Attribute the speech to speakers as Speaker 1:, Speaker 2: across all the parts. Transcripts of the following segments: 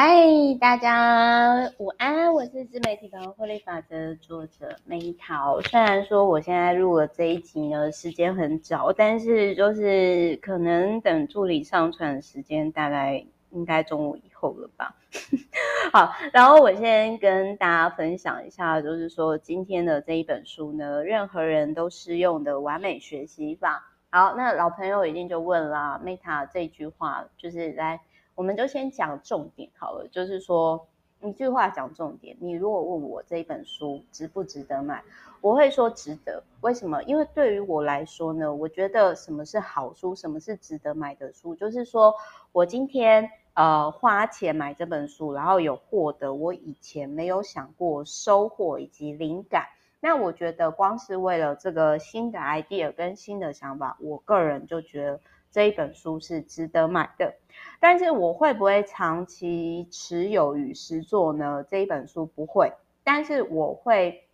Speaker 1: 嗨，大家午安！我是自媒体的获利法则作者梅桃。虽然说我现在录了这一集呢，时间很早，但是就是可能等助理上传的时间，大概应该中午以后了吧。好，然后我先跟大家分享一下，就是说今天的这一本书呢，任何人都适用的完美学习法。好，那老朋友一定就问啦，Meta 这句话就是来。我们就先讲重点好了，就是说一句话讲重点。你如果问我这一本书值不值得买，我会说值得。为什么？因为对于我来说呢，我觉得什么是好书，什么是值得买的书，就是说我今天呃花钱买这本书，然后有获得我以前没有想过收获以及灵感。那我觉得光是为了这个新的 idea 跟新的想法，我个人就觉得。这一本书是值得买的，但是我会不会长期持有与实做呢？这一本书不会，但是我会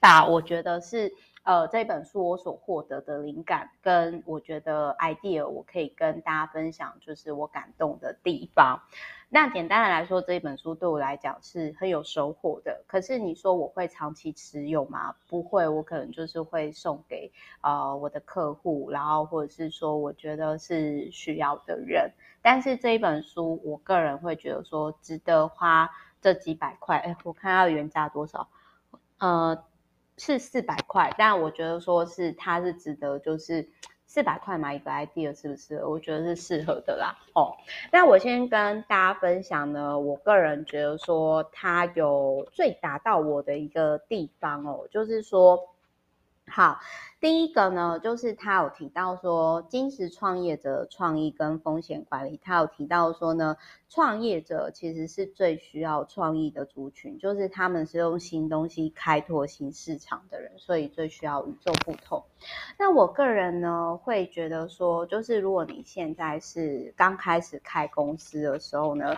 Speaker 1: 把我觉得是呃这本书我所获得的灵感跟我觉得 idea，我可以跟大家分享，就是我感动的地方。那简单的来说，这一本书对我来讲是很有收获的。可是你说我会长期持有吗？不会，我可能就是会送给呃我的客户，然后或者是说我觉得是需要的人。但是这一本书，我个人会觉得说值得花这几百块。哎，我看它原价多少？呃，是四百块，但我觉得说是它是值得，就是。四百块买一个 idea 是不是？我觉得是适合的啦。哦，那我先跟大家分享呢，我个人觉得说它有最达到我的一个地方哦，就是说。好，第一个呢，就是他有提到说，金石创业者创意跟风险管理。他有提到说呢，创业者其实是最需要创意的族群，就是他们是用新东西开拓新市场的人，所以最需要与众不同。那我个人呢，会觉得说，就是如果你现在是刚开始开公司的时候呢，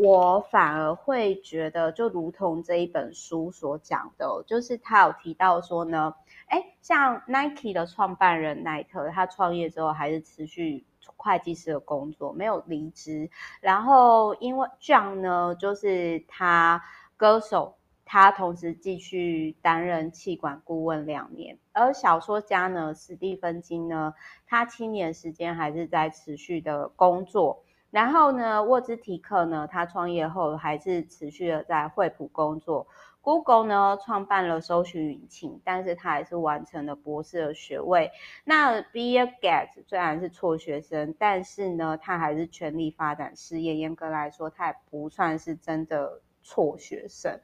Speaker 1: 我反而会觉得，就如同这一本书所讲的，就是他有提到说呢。哎，像 Nike 的创办人奈特，他创业之后还是持续会计师的工作，没有离职。然后因为 John 呢，就是他歌手，他同时继续担任气管顾问两年。而小说家呢，史蒂芬金呢，他七年时间还是在持续的工作。然后呢，沃兹提克呢，他创业后还是持续的在惠普工作。Google 呢，创办了搜寻引擎，但是他还是完成了博士的学位。那 Bill Gates 虽然是辍学生，但是呢，他还是全力发展事业。严格来说，他也不算是真的辍学生。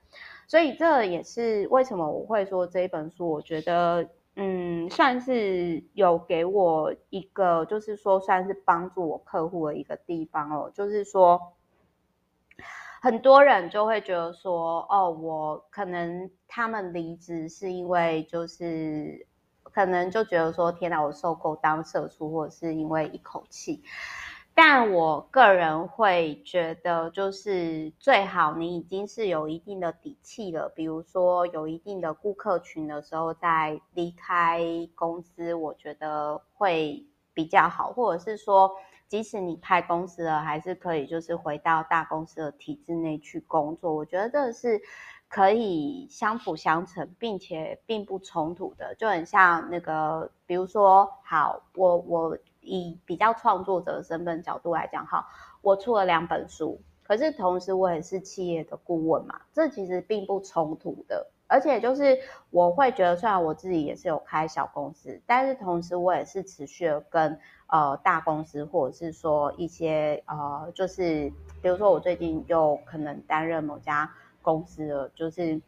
Speaker 1: 所以这也是为什么我会说这一本书，我觉得嗯，算是有给我一个，就是说算是帮助我客户的一个地方哦，就是说。很多人就会觉得说，哦，我可能他们离职是因为就是可能就觉得说，天哪，我受够当社畜，或者是因为一口气。但我个人会觉得，就是最好你已经是有一定的底气了，比如说有一定的顾客群的时候，再离开公司，我觉得会比较好，或者是说。即使你开公司了，还是可以就是回到大公司的体制内去工作。我觉得这是可以相辅相成，并且并不冲突的。就很像那个，比如说，好，我我以比较创作者的身份角度来讲，哈，我出了两本书，可是同时我也是企业的顾问嘛，这其实并不冲突的。而且就是我会觉得，虽然我自己也是有开小公司，但是同时我也是持续的跟呃大公司，或者是说一些呃，就是比如说我最近又可能担任某家公司了，就是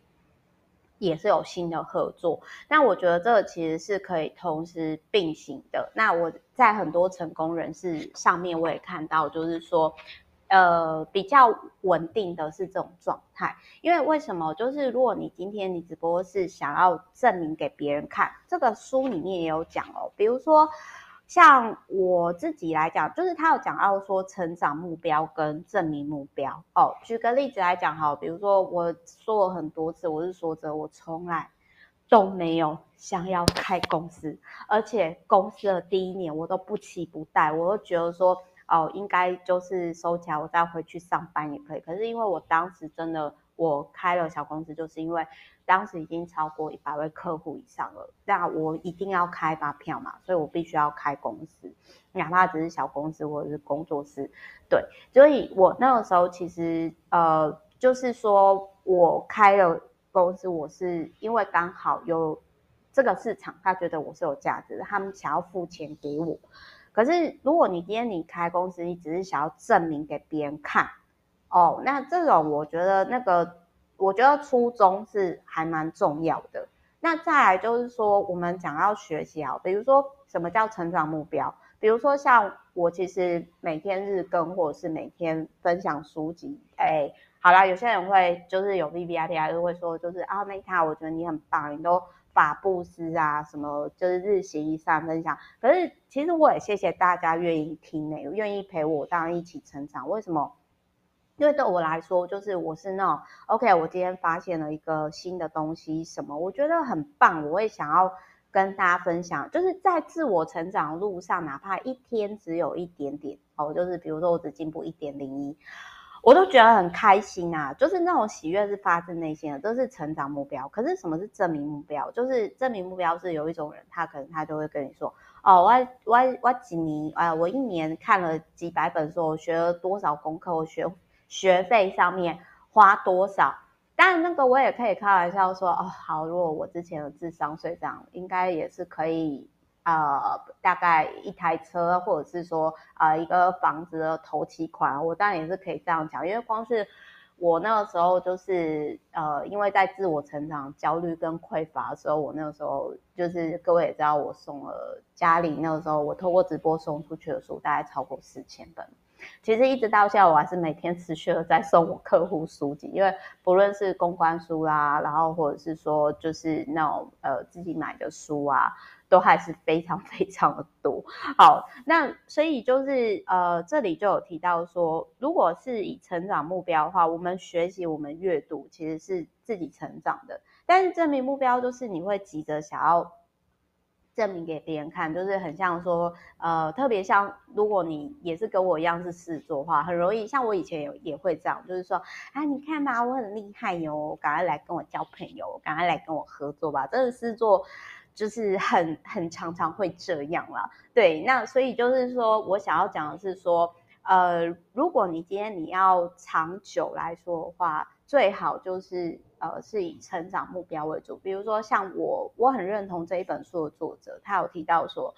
Speaker 1: 也是有新的合作。那我觉得这个其实是可以同时并行的。那我在很多成功人士上面我也看到，就是说。呃，比较稳定的是这种状态，因为为什么？就是如果你今天你只不过是想要证明给别人看，这个书里面也有讲哦。比如说，像我自己来讲，就是他有讲到说成长目标跟证明目标哦。举个例子来讲哈，比如说我说了很多次，我是说着我从来都没有想要开公司，而且公司的第一年我都不期不待，我都觉得说。哦，应该就是收起来，我再回去上班也可以。可是因为我当时真的我开了小公司，就是因为当时已经超过一百位客户以上了，那我一定要开发票嘛，所以我必须要开公司，哪怕只是小公司或者是工作室。对，所以我那个时候其实呃，就是说我开了公司，我是因为刚好有。这个市场，他觉得我是有价值的，他们想要付钱给我。可是，如果你今天你开公司，你只是想要证明给别人看，哦，那这种我觉得那个，我觉得初衷是还蛮重要的。那再来就是说，我们讲要学习啊，比如说什么叫成长目标？比如说像我其实每天日更，或者是每天分享书籍。哎，好啦，有些人会就是有 VVIP 就会说，就是啊，Meta，我觉得你很棒，你都。法布斯啊，什么就是日行一善分享。可是其实我也谢谢大家愿意听呢，愿意陪我当一起成长。为什么？因为对我来说，就是我是那种 OK，我今天发现了一个新的东西，什么我觉得很棒，我会想要跟大家分享。就是在自我成长路上，哪怕一天只有一点点哦，就是比如说我只进步一点零一。我都觉得很开心啊，就是那种喜悦是发自内心的，都是成长目标。可是什么是证明目标？就是证明目标是有一种人，他可能他就会跟你说，哦，我我我几年，哎，我一年看了几百本书，我学了多少功课，我学学费上面花多少。当然那个我也可以开玩笑说，哦，好，如果我之前的智商税这样，应该也是可以。呃，大概一台车，或者是说，呃，一个房子的头期款，我当然也是可以这样讲，因为光是我那个时候就是，呃，因为在自我成长焦虑跟匮乏的时候，我那个时候就是各位也知道，我送了家里那个时候我透过直播送出去的书，大概超过四千本。其实一直到现在，我还是每天持续的在送我客户书籍，因为不论是公关书啦，然后或者是说就是那种呃自己买的书啊。都还是非常非常的多。好，那所以就是呃，这里就有提到说，如果是以成长目标的话，我们学习、我们阅读其实是自己成长的。但是证明目标就是你会急着想要证明给别人看，就是很像说呃，特别像如果你也是跟我一样是狮子座的话，很容易像我以前也也会这样，就是说啊，你看吧，我很厉害哟，赶快来跟我交朋友，赶快来跟我合作吧。这个狮子座。就是很很常常会这样啦，对，那所以就是说我想要讲的是说，呃，如果你今天你要长久来说的话，最好就是呃是以成长目标为主。比如说像我，我很认同这一本书的作者，他有提到说，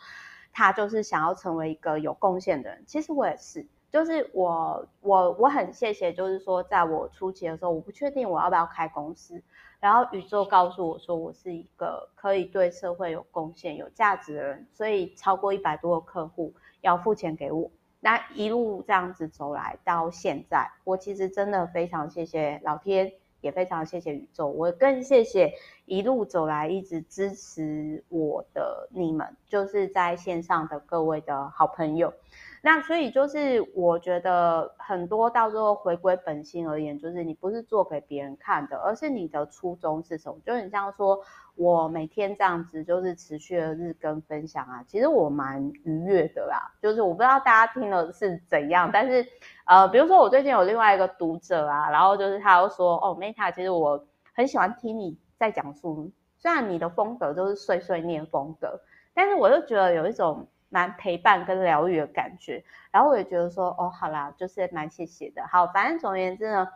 Speaker 1: 他就是想要成为一个有贡献的人。其实我也是，就是我我我很谢谢，就是说在我初期的时候，我不确定我要不要开公司。然后宇宙告诉我说，我是一个可以对社会有贡献、有价值的人，所以超过一百多个客户要付钱给我。那一路这样子走来到现在，我其实真的非常谢谢老天，也非常谢谢宇宙，我更谢谢一路走来一直支持我的你们，就是在线上的各位的好朋友。那所以就是我觉得很多到最后回归本心而言，就是你不是做给别人看的，而是你的初衷是什么？就很像说我每天这样子就是持续的日更分享啊，其实我蛮愉悦的啦。就是我不知道大家听了是怎样，但是呃，比如说我最近有另外一个读者啊，然后就是他又说哦，Meta，其实我很喜欢听你在讲述，虽然你的风格都是碎碎念风格，但是我就觉得有一种。蛮陪伴跟疗愈的感觉，然后我也觉得说，哦，好啦，就是蛮谢谢的。好，反正总而言之呢，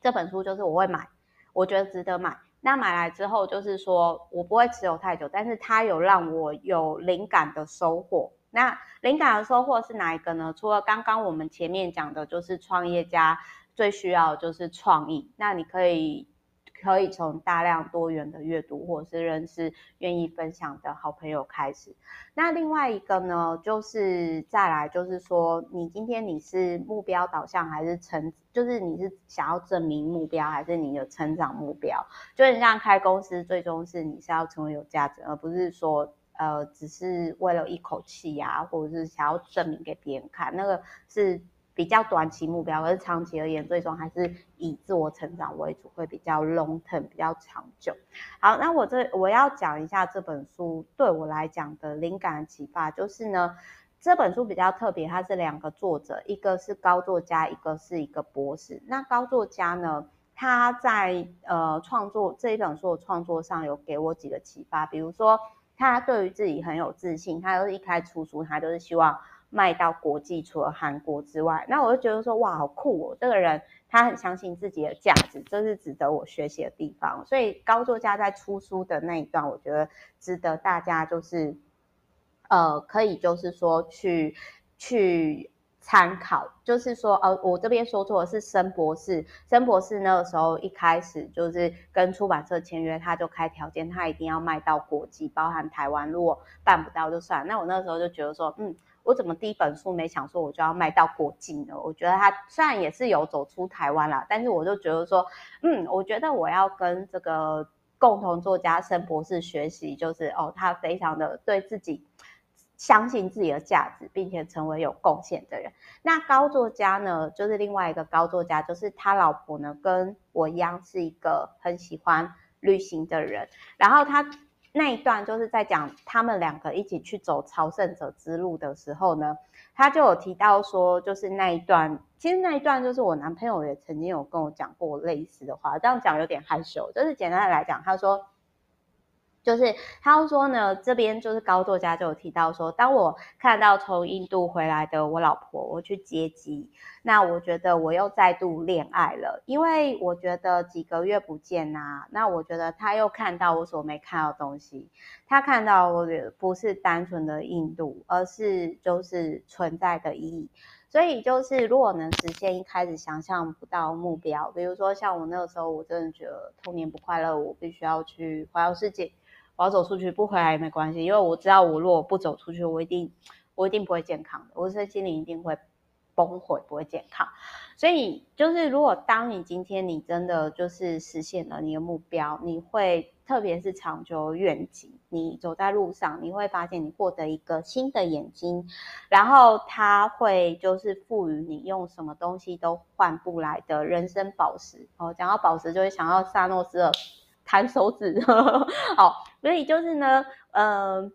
Speaker 1: 这本书就是我会买，我觉得值得买。那买来之后，就是说我不会持有太久，但是它有让我有灵感的收获。那灵感的收获是哪一个呢？除了刚刚我们前面讲的，就是创业家最需要就是创意。那你可以。可以从大量多元的阅读，或者是认识愿意分享的好朋友开始。那另外一个呢，就是再来，就是说，你今天你是目标导向，还是成，就是你是想要证明目标，还是你的成长目标？就很像开公司，最终是你是要成为有价值，而不是说，呃，只是为了一口气呀、或者是想要证明给别人看，那个是。比较短期目标，而是长期而言，最终还是以自我成长为主，会比较 long term，比较长久。好，那我这我要讲一下这本书对我来讲的灵感启发，就是呢，这本书比较特别，它是两个作者，一个是高作家，一个是一个博士。那高作家呢，他在呃创作这一本书的创作上有给我几个启发，比如说他对于自己很有自信，他就是一开始出书，他就是希望卖到国际，除了韩国之外，那我就觉得说哇，好酷哦，这个人他很相信自己的价值，这是值得我学习的地方。所以高作家在出书的那一段，我觉得值得大家就是。呃，可以就是说去去参考，就是说，呃，我这边说错的是申博士，申博士那个时候一开始就是跟出版社签约，他就开条件，他一定要卖到国际，包含台湾，如果办不到就算。那我那时候就觉得说，嗯，我怎么第一本书没想说我就要卖到国际呢？我觉得他虽然也是有走出台湾啦，但是我就觉得说，嗯，我觉得我要跟这个共同作家申博士学习，就是哦，他非常的对自己。相信自己的价值，并且成为有贡献的人。那高作家呢，就是另外一个高作家，就是他老婆呢，跟我一样是一个很喜欢旅行的人。然后他那一段就是在讲他们两个一起去走朝圣者之路的时候呢，他就有提到说，就是那一段，其实那一段就是我男朋友也曾经有跟我讲过类似的话，这样讲有点害羞。就是简单的来讲，他说。就是他说呢，这边就是高作家就有提到说，当我看到从印度回来的我老婆，我去接机，那我觉得我又再度恋爱了，因为我觉得几个月不见呐、啊，那我觉得他又看到我所没看到的东西，他看到我的不是单纯的印度，而是就是存在的意义，所以就是如果能实现一开始想象不到目标，比如说像我那个时候，我真的觉得童年不快乐，我必须要去环游世界。我要走出去，不回来也没关系，因为我知道我如果不走出去，我一定我一定不会健康的，我身心灵一定会崩溃，不会健康。所以就是，如果当你今天你真的就是实现了你的目标，你会特别是长久愿景，你走在路上，你会发现你获得一个新的眼睛，然后它会就是赋予你用什么东西都换不来的人生宝石。哦，讲到宝石，就会想到萨诺斯的。弹手指，好，所以就是呢，嗯、呃，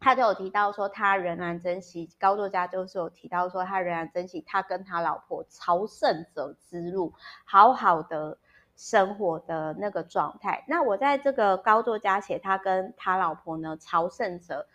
Speaker 1: 他就有提到说，他仍然珍惜高作家，就是有提到说，他仍然珍惜他跟他老婆朝圣者之路，好好的生活的那个状态。那我在这个高作家写他跟他老婆呢，朝圣者。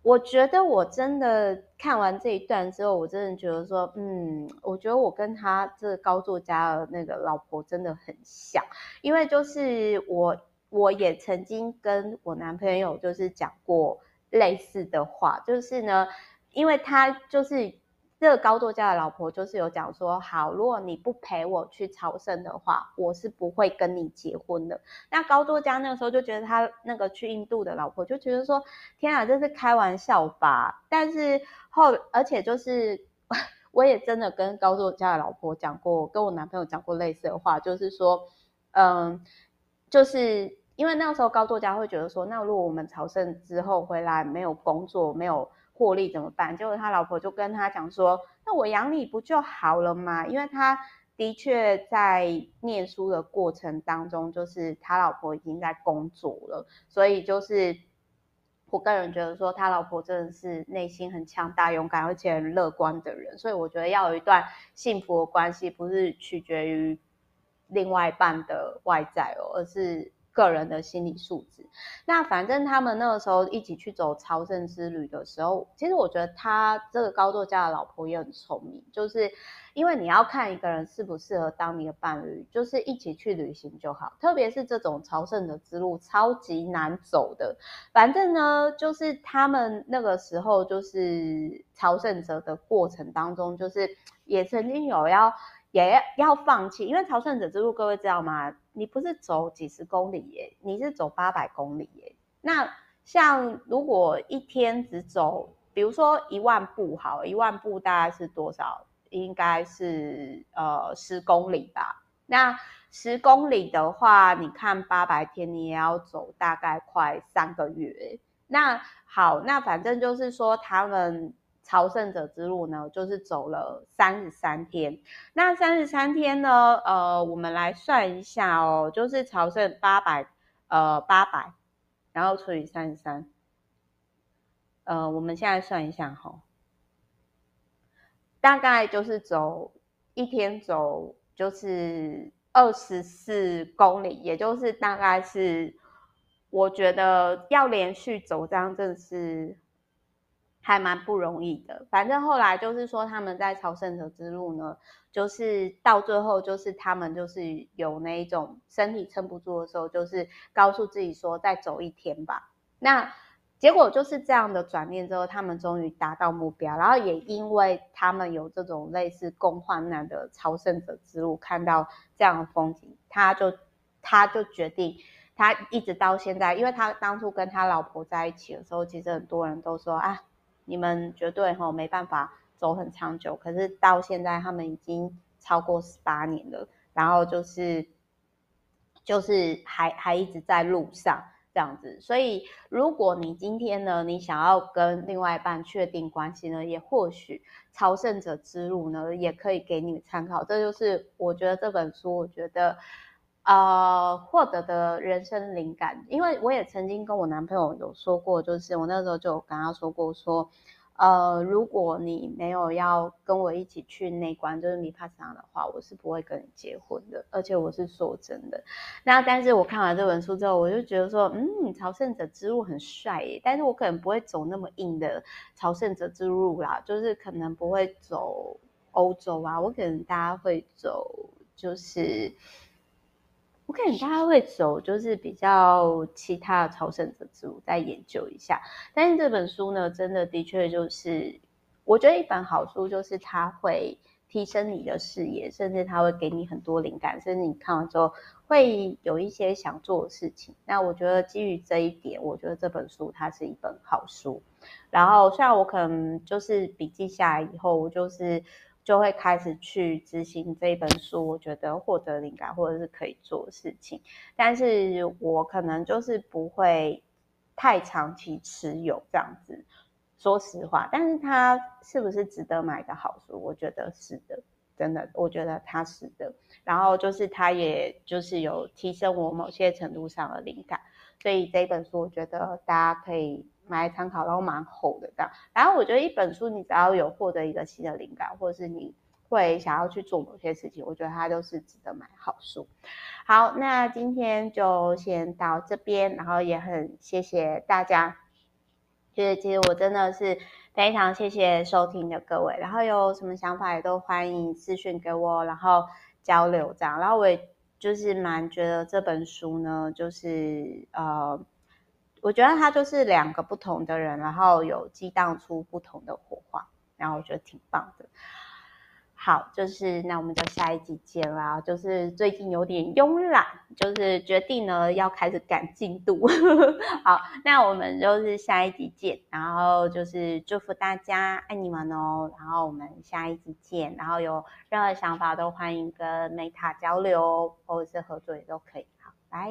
Speaker 1: 我觉得我真的看完这一段之后，我真的觉得说，嗯，我觉得我跟他这高作家的那个老婆真的很像，因为就是我我也曾经跟我男朋友就是讲过类似的话，就是呢，因为他就是。这个高作家的老婆就是有讲说，好，如果你不陪我去朝圣的话，我是不会跟你结婚的。那高作家那个时候就觉得他那个去印度的老婆就觉得说，天啊，这是开玩笑吧？但是后，而且就是 我也真的跟高作家的老婆讲过，跟我男朋友讲过类似的话，就是说，嗯，就是因为那个时候高作家会觉得说，那如果我们朝圣之后回来没有工作，没有。获利怎么办？结果他老婆就跟他讲说：“那我养你不就好了吗？”因为他的确在念书的过程当中，就是他老婆已经在工作了，所以就是我个人觉得说，他老婆真的是内心很强大、勇敢而且很乐观的人。所以我觉得要有一段幸福的关系，不是取决于另外一半的外在哦，而是。个人的心理素质，那反正他们那个时候一起去走朝圣之旅的时候，其实我觉得他这个高作家的老婆也很聪明，就是因为你要看一个人适不适合当你的伴侣，就是一起去旅行就好。特别是这种朝圣的之路，超级难走的。反正呢，就是他们那个时候就是朝圣者的过程当中，就是也曾经有要。也要放弃，因为朝圣者之路，各位知道吗？你不是走几十公里耶，你是走八百公里耶。那像如果一天只走，比如说一万步，好，一万步大概是多少？应该是呃十公里吧。那十公里的话，你看八百天，你也要走大概快三个月。那好，那反正就是说他们。朝圣者之路呢，就是走了三十三天。那三十三天呢，呃，我们来算一下哦，就是朝圣八百，呃，八百，然后除以三十三。呃，我们现在算一下哈，大概就是走一天走就是二十四公里，也就是大概是我觉得要连续走这样真的是还蛮不容易的。反正后来就是说他们在朝圣者之路呢，就是到最后就是他们就是有那一种身体撑不住的时候，就是告诉自己说再走一天吧。那结果就是这样的转念之后，他们终于达到目标。然后也因为他们有这种类似共患难的朝圣者之路，看到这样的风景，他就他就决定，他一直到现在，因为他当初跟他老婆在一起的时候，其实很多人都说啊，你们绝对吼没办法走很长久。可是到现在，他们已经超过十八年了，然后就是就是还还一直在路上。这样子，所以如果你今天呢，你想要跟另外一半确定关系呢，也或许朝圣者之路呢，也可以给你参考。这就是我觉得这本书，我觉得呃获得的人生灵感。因为我也曾经跟我男朋友有说过，就是我那时候就跟他说过说。呃，如果你没有要跟我一起去内观，就是米帕桑的话，我是不会跟你结婚的。而且我是说真的。那但是我看完这本书之后，我就觉得说，嗯，朝圣者之路很帅耶。但是我可能不会走那么硬的朝圣者之路啦，就是可能不会走欧洲啊，我可能大家会走就是。我看大家会走，就是比较其他的朝圣者之路，再研究一下。但是这本书呢，真的的确就是，我觉得一本好书就是它会提升你的视野，甚至它会给你很多灵感，甚至你看完之后会有一些想做的事情。那我觉得基于这一点，我觉得这本书它是一本好书。然后虽然我可能就是笔记下来以后，我就是。就会开始去执行这一本书，我觉得获得灵感或者是可以做事情，但是我可能就是不会太长期持有这样子，说实话。但是它是不是值得买的好书？我觉得是的，真的，我觉得它是的。然后就是它也就是有提升我某些程度上的灵感，所以这一本书我觉得大家可以。买来参考，然后蛮厚的这样。然后我觉得一本书，你只要有获得一个新的灵感，或者是你会想要去做某些事情，我觉得它都是值得买好书。好，那今天就先到这边，然后也很谢谢大家。就是其实我真的是非常谢谢收听的各位，然后有什么想法也都欢迎私讯给我，然后交流这样。然后我也就是蛮觉得这本书呢，就是呃。我觉得他就是两个不同的人，然后有激荡出不同的火花，然后我觉得挺棒的。好，就是那我们就下一集见啦。就是最近有点慵懒，就是决定呢要开始赶进度。好，那我们就是下一集见，然后就是祝福大家，爱你们哦。然后我们下一集见，然后有任何想法都欢迎跟 Meta 交流，或者是合作也都可以。好，拜。